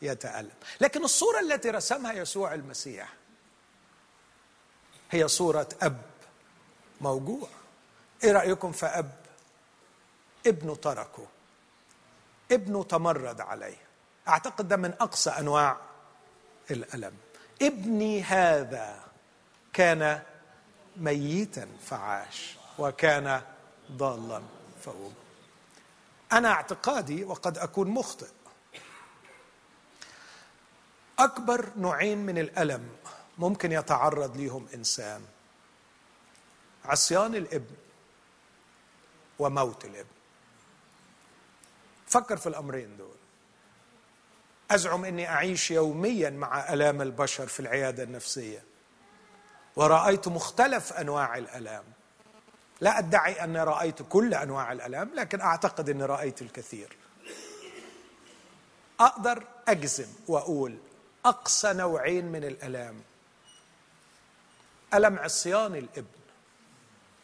يتألم. لكن الصورة التي رسمها يسوع المسيح هي صورة أب موجوع. إيه رأيكم في أب؟ ابنه تركه. ابنه تمرد عليه. أعتقد ده من أقصى أنواع الألم. ابني هذا كان ميتا فعاش وكان ضالا فوجد أنا اعتقادي وقد أكون مخطئ. أكبر نوعين من الألم ممكن يتعرض ليهم إنسان. عصيان الإبن وموت الإبن. فكر في الأمرين دول. أزعم إني أعيش يوميا مع ألام البشر في العيادة النفسية. ورأيت مختلف أنواع الألام. لا أدعي أني رأيت كل أنواع الألام لكن أعتقد إني رأيت الكثير. أقدر أجزم وأقول أقصى نوعين من الالام ألم عصيان الإبن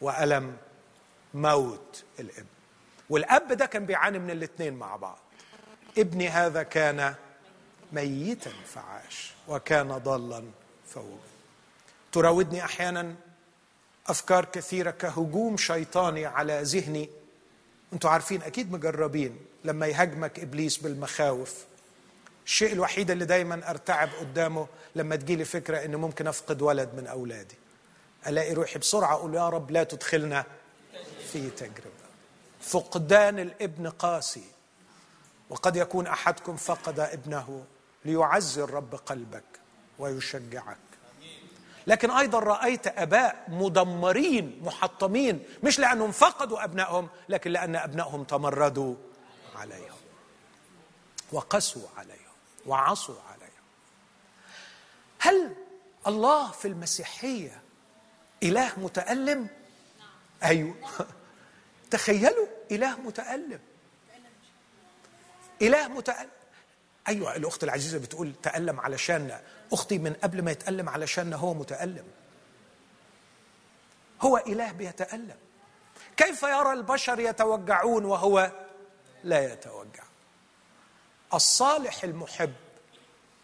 وألم موت الإبن. والأب ده كان بيعاني من الاثنين مع بعض. ابني هذا كان ميتا فعاش وكان ضالا فوجد تراودني أحيانا أفكار كثيرة كهجوم شيطاني على ذهني. أنتوا عارفين أكيد مجربين لما يهاجمك إبليس بالمخاوف. الشيء الوحيد اللي دايما أرتعب قدامه لما تجيلي فكرة إنه ممكن أفقد ولد من أولادي. ألاقي روحي بسرعة أقول يا رب لا تدخلنا في تجربة. فقدان الابن قاسي وقد يكون أحدكم فقد ابنه ليعزي الرب قلبك ويشجعك. لكن أيضا رأيت أباء مدمرين محطمين مش لأنهم فقدوا أبنائهم لكن لأن أبنائهم تمردوا عليهم وقسوا عليهم. وعصوا عليهم هل الله في المسيحية إله متألم؟ أيوه. تخيلوا إله متألم. إله متألم. أيوه الأخت العزيزة بتقول تألم علشان أختي من قبل ما يتألم علشان هو متألم. هو إله بيتألم. كيف يرى البشر يتوجعون وهو لا يتوجع؟ الصالح المحب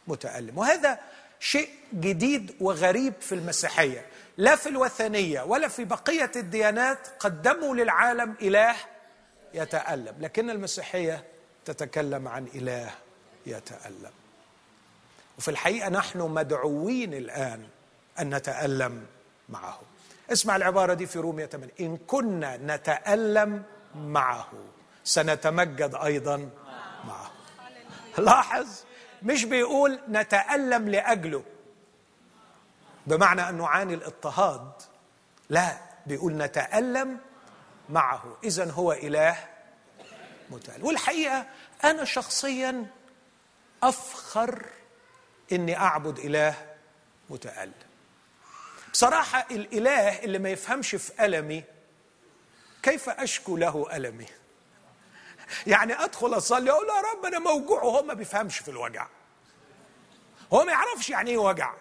متألم. وهذا شيء جديد وغريب في المسيحية. لا في الوثنية ولا في بقية الديانات قدموا للعالم إله يتألم. لكن المسيحية تتكلم عن إله يتألم. وفي الحقيقة نحن مدعوين الآن أن نتألم معه. اسمع العبارة دي في رومية 8 إن كنا نتألم معه سنتمجد معه لاحظ مش بيقول نتألم لأجله. بمعنى أن نعاني الاضطهاد. لا بيقول نتألم معه. اذا هو إله متألم. والحقيقة أنا شخصيا أفخر إني أعبد إله متألم. بصراحة الإله اللي ما يفهمش في ألمي كيف أشكو له ألمي؟ يعني ادخل اصلي أقول يا رب أنا موجوع وهو ما بيفهمش في الوجع. هو ما يعرفش يعني إيه وجع.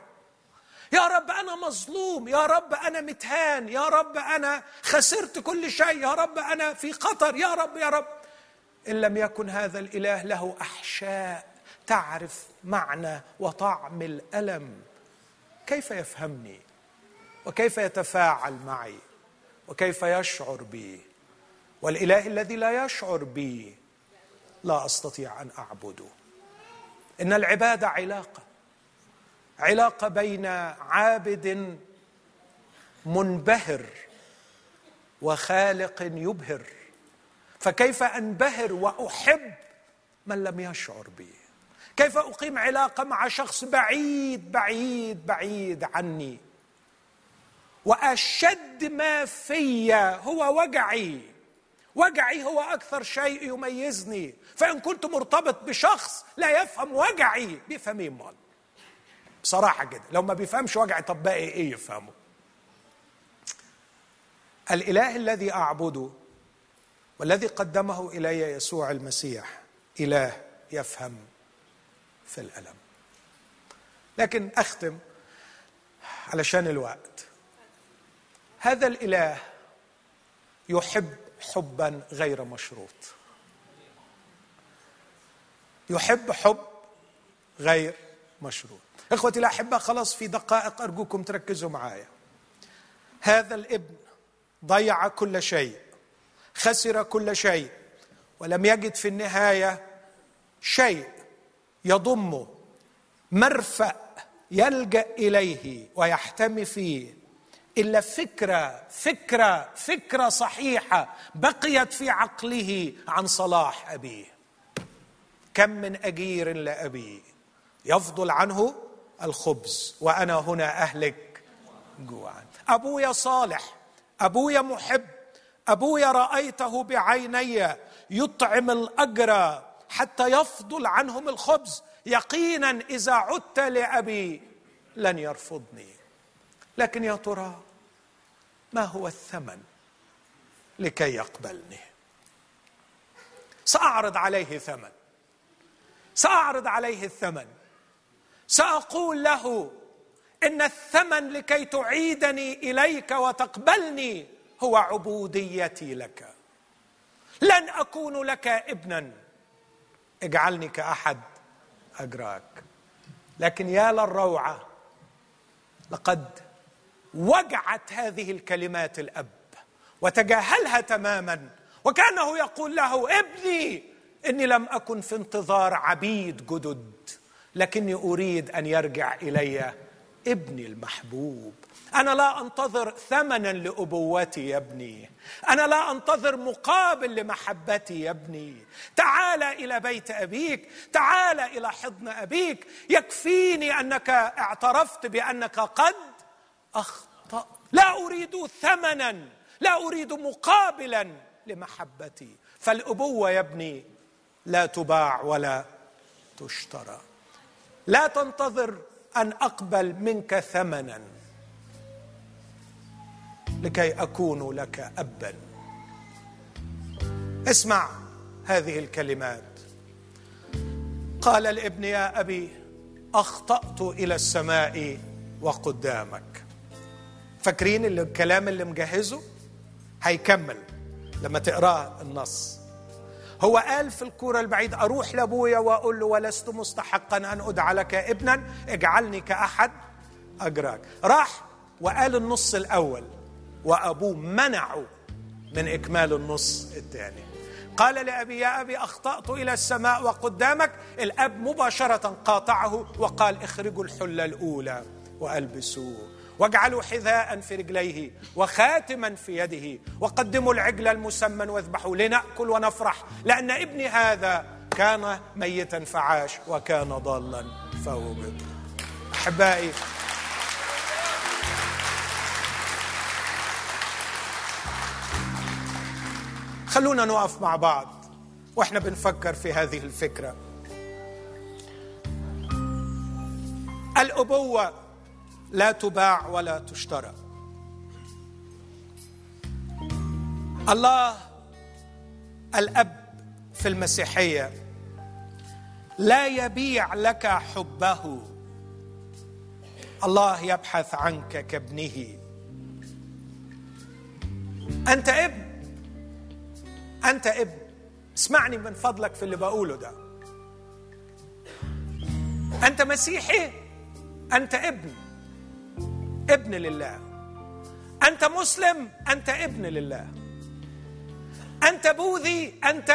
يا رب أنا مظلوم يا رب أنا متهان يا رب أنا خسرت كل شيء يا رب أنا في خطر يا رب يا رب. إن لم يكن هذا الإله له أحشاء تعرف معنى وطعم الألم. كيف يفهمني؟ وكيف يتفاعل معي؟ وكيف يشعر بي؟ والإله الذي لا يشعر بي لا أستطيع أن أعبده. إن العباده علاقة علاقة بين عابد منبهر وخالق يبهر. فكيف أنبهر وأحب من لم يشعر بي؟ كيف أقيم علاقة مع شخص بعيد بعيد بعيد عني؟ وأشد ما في هو وجعي. وجعي هو أكثر شيء يميزني. فإن كنت مرتبط بشخص لا يفهم وجعي بيفهم إيه مال. بصراحة كده لو ما بيفهمش وجعي طب باقي إيه يفهمه؟ الإله الذي أعبده والذي قدمه إلي يسوع المسيح إله يفهم في الألم. لكن أختم علشان الوقت. هذا الإله يحب حبا غير مشروط. يحب حب غير مشروط. إخوتي الاحباء خلاص في دقائق أرجوكم تركزوا معايا. هذا الابن ضيع كل شيء خسر كل شيء ولم يجد في النهاية شيء يضمه. مرفأ يلجأ إليه ويحتمي فيه. إلا فكرة فكرة فكرة صحيحة بقيت في عقله عن صلاح أبيه. كم من أجير لأبيه. يفضل عنه الخبز وأنا هنا أهلك جوعا. أبويا صالح أبويا محب أبويا رأيته بعيني يطعم الأجر حتى يفضل عنهم الخبز. يقينا إذا عدت لأبي لن يرفضني. لكن يا ترى ما هو الثمن لكي يقبلني؟ سأعرض عليه ثمن. سأعرض عليه الثمن. سأقول له إن الثمن لكي تعيدني إليك وتقبلني هو عبوديتي لك. لن أكون لك ابنا. اجعلني كأحد أجراك. لكن يا للروعة لقد وجعت هذه الكلمات الأب وتجاهلها تماما وكأنه يقول له ابني إني لم أكن في انتظار عبيد جدد لكني أريد أن يرجع إلي ابني المحبوب. أنا لا أنتظر ثمنا لأبوتي يا ابني. أنا لا أنتظر مقابل لمحبتي يا ابني. تعال إلى بيت أبيك تعال إلى حضن أبيك. يكفيني أنك اعترفت بأنك قد اخطات لا أريد ثمنا لا أريد مقابلا لمحبتي. فالأبوة يا ابني لا تباع ولا تشترى. لا تنتظر أن أقبل منك ثمنا لكي أكون لك أبا. اسمع هذه الكلمات. قال الابن يا أبي أخطأت إلى السماء وقدامك. فاكرين الكلام اللي مجهزه هيكمل لما تقراه النص. هو قال في الكورة البعيد أروح لأبويا وأقول له ولست مستحقا أن أدعى لك ابنا اجعلني كأحد أجراك. راح وقال النص الأول وأبوه منعه من إكمال النص الثاني. قال لأبي يا أبي أخطأت إلى السماء وقدامك الأب مباشرة قاطعه وقال اخرجوا الحلة الأولى وألبسوه. واجعلوا حذاء في رجليه وخاتما في يده وقدموا العجل المسمن واذبحوا لنأكل ونفرح لأن ابني هذا كان ميتا فعاش وكان ضالا فوجد أحبائي خلونا نقف مع بعض وإحنا بنفكر في هذه الفكرة. الأبوة لا تباع ولا تشترى. الله الأب في المسيحية لا يبيع لك حبه. الله يبحث عنك كابنه. أنت ابن أنت ابن اسمعني من فضلك في اللي بقوله ده. أنت مسيحي. أنت ابن. ابن لله. أنت مسلم أنت ابن لله. أنت بوذي أنت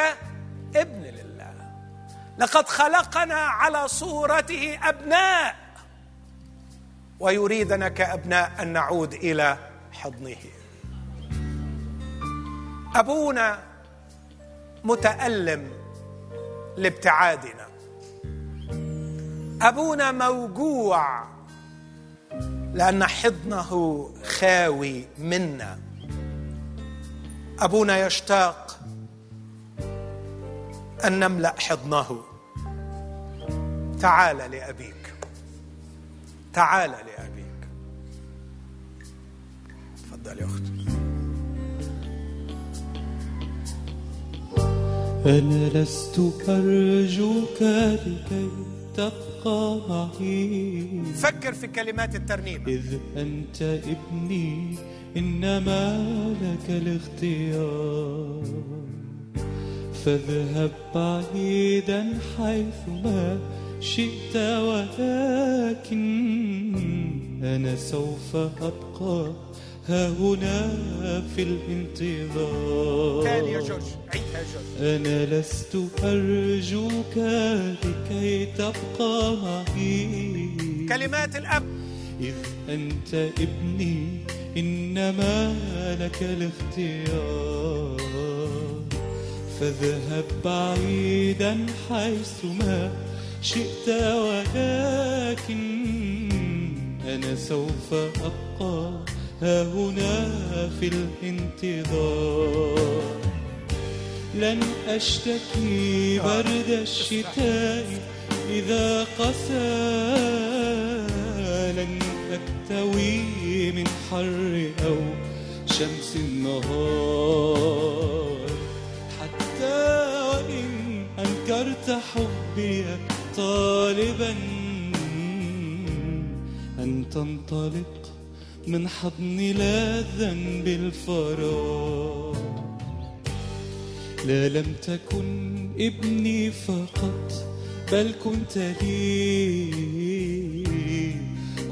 ابن لله. لقد خلقنا على صورته أبناء ويريدنا كأبناء أن نعود إلى حضنه. أبونا متألم لابتعادنا. أبونا موجوع لأن حضنه خاوي منا. أبونا يشتاق أن نملأ حضنه. تعال لأبيك. تعال لأبيك. تفضل يا أختي. أنا لست أرجوك لكي تبقى معي فكر في كلمات الترنيمة إذ أنت ابني إنما لك الاختيار. فاذهب بعيدا حيثما شئت ولكن أنا سوف أبقى ها هنا في الانتظار. تاني يا جورج عيدها يا جورج. أنا لست أرجوك لكي تبقى معي. كلمات الأب. إذ أنت ابني إنما لك الاختيار. فاذهب بعيدا حيثما شئت ولكن أنا سوف أبقى ها هنا في الانتظار. لن أشتكي برد الشتاء إذا قسى. لن أكتوي من حر أو شمس النهار. حتى وإن أنكرت حبي طالبا أن تنطلق من حضني لاذا بالفراغ لا لم تكن ابني فقط بل كنت لي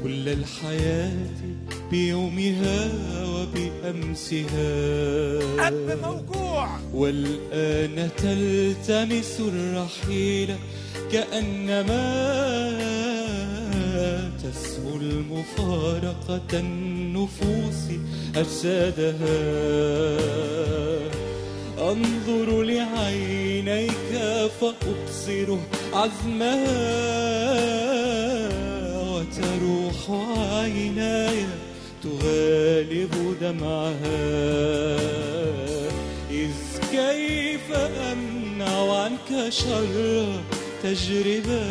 كل الحياة بيومها وبأمسها. أب موجوع والآن تلتمس الرحيل كأنما تسهو المفارقة النفوس أجسادها. أنظر لعينيك فأبصر عزمها وتروح عيناي تغالب دمعها. إذ كيف أمنع عنك شر تجربة؟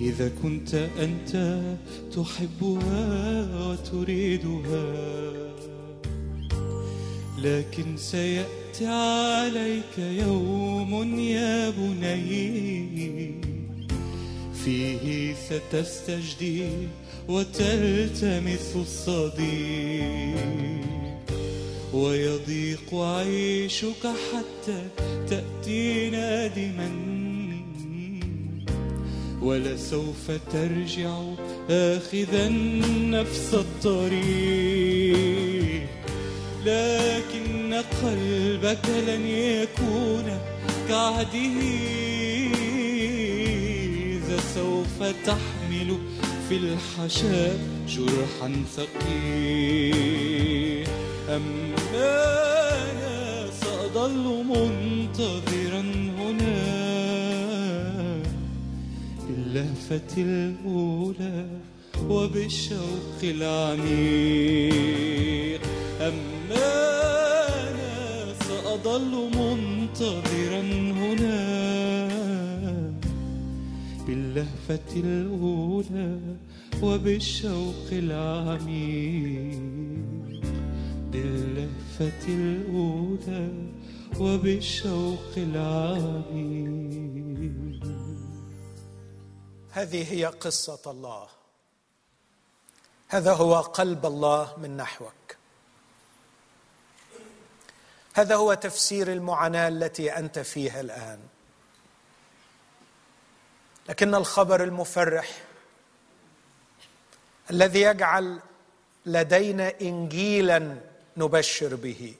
إذا كنت أنت تحبها وتريدها. لكن سيأتي عليك يوم يا بني. فيه ستستجدي وتلتمس الصديق. ويضيق عيشك حتى تأتي نادما ولسوف ترجع آخذا نفس الطريق. لكن قلبك لن يكون كعهده. إذا سوف تحمل في الحشاء جرحا ثقيل. أما أنا سأظل منتظرا هنا. باللهفة الأولى وبالشوق العميق. أما أنا سأظل منتظرا هنا. باللهفة الأولى وبالشوق العميق. باللهفة الأولى وبالشوق العميق. هذه هي قصة الله. هذا هو قلب الله من نحوك. هذا هو تفسير المعاناة التي أنت فيها الآن. لكن الخبر المفرح الذي يجعل لدينا انجيلا نبشر به.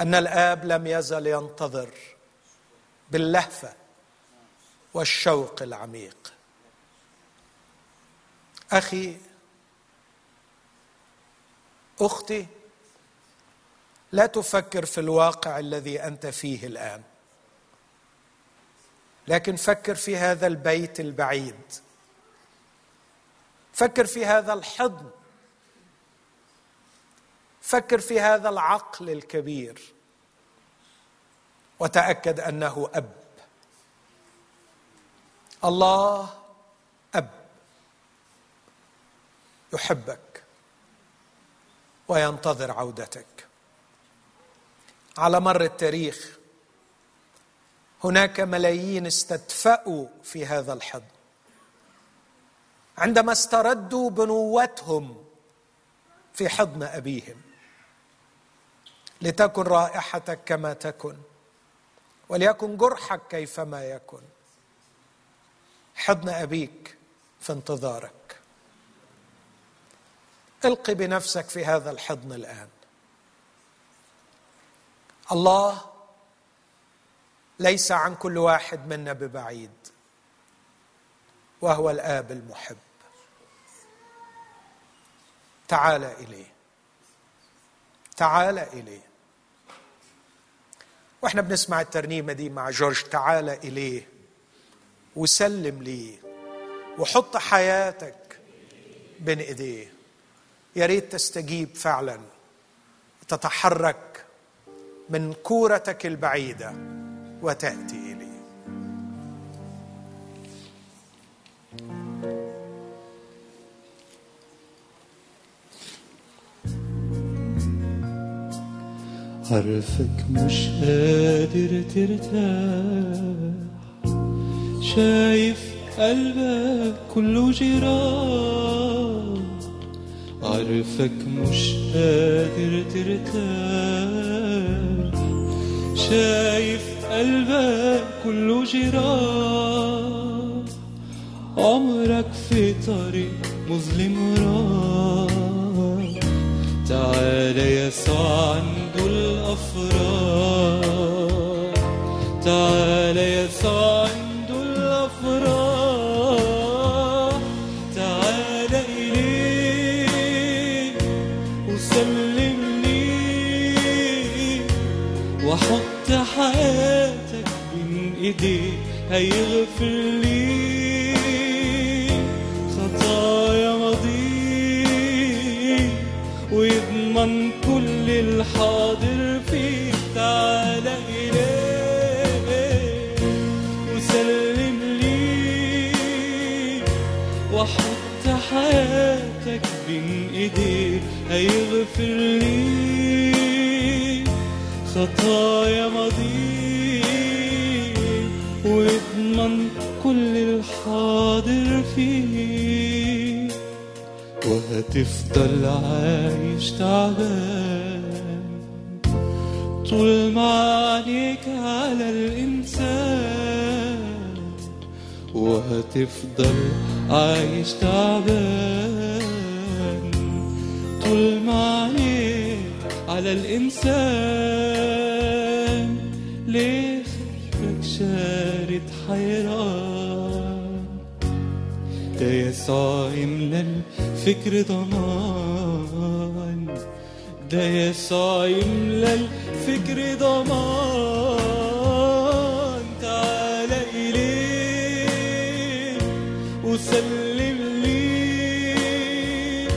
أن الآب لم يزل ينتظر باللهفة. والشوق العميق. أخي أختي لا تفكر في الواقع الذي أنت فيه الآن لكن فكر في هذا البيت البعيد. فكر في هذا الحضن. فكر في هذا العقل الكبير. وتأكد أنه أب. الله أب يحبك وينتظر عودتك. على مر التاريخ هناك ملايين استدفأوا في هذا الحضن. عندما استردوا بنوتهم في حضن أبيهم. لتكن رائحتك كما تكن وليكن جرحك كيفما يكن. حضن أبيك في انتظارك. الق بنفسك في هذا الحضن الآن. الله ليس عن كل واحد منا ببعيد وهو الآب المحب. تعال إليه. تعال إليه. وإحنا بنسمع الترنيمة دي مع جورج تعال إليه. وسلم ليه وحط حياتك بين إيديه. يا ريت تستجيب فعلا تتحرك من كورتك البعيدة وتأتي إليه. عرفك مش قادر ترتاح. شايف قلبك كله جراح عرفك مش قادر ترتاح. شايف قلبك كله جراح عمرك في طريق مظلم راح. تعال يسوع عنده الأفراح تعال يسوع حياتك بين ايديه هيغفر لي خطايا ماضي. ويضمن كل الحاضر فيك تعال إليه. وسلم لي. وحط حياتك بين ايديه هيغفر لي. خطايا ماضي ويضمن كل الحاضر فيه وهتفضل عايش تعبان. طول ما عليك على الإنسان. وهتفضل عايش تعبان. طول ما عليك على الإنسان. ليه فكرك شارد حيران؟ ده يسوع يملى الفكر ضمان. ده يسوع يملى الفكر ضمان. تعال إليه وسلم ليه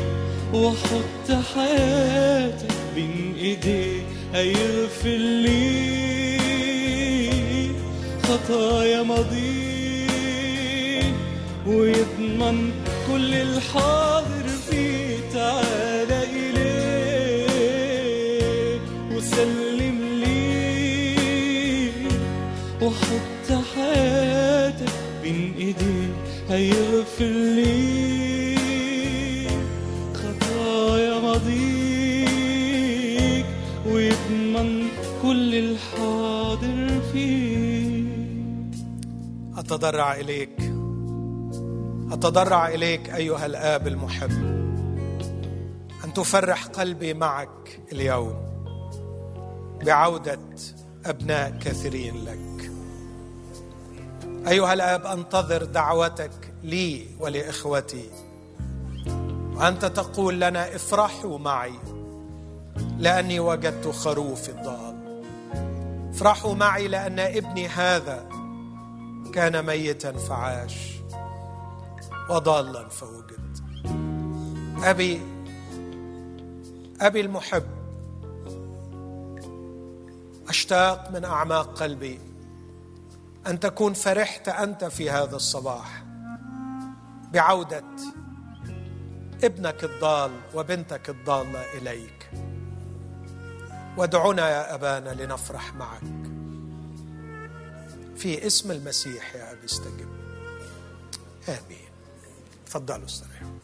وحط حياتك بين إيديه هيغفر ليك. خطايا ماضيه ويضمن كل الحاضر فيه تعال إليه وسلم ليه. وحط حياتك بين إيديه هيغفر أتضرع إليك. أتضرع إليك أيها الآب المحب. أن تفرح قلبي معك اليوم بعودة أبناء كثيرين لك. أيها الآب أنتظر دعوتك لي ولإخوتي. وأنت تقول لنا افرحوا معي لأني وجدت خروفي الضال. افرحوا معي لأن ابني هذا كان ميتا فعاش وضالا فوجد أبي أبي المحب. أشتاق من أعماق قلبي أن تكون فرحت أنت في هذا الصباح بعودة ابنك الضال وبنتك الضالة إليك. وادعنا يا أبانا لنفرح معك. في اسم المسيح يا أبي استجب. آمين. تفضلوا استريحوا.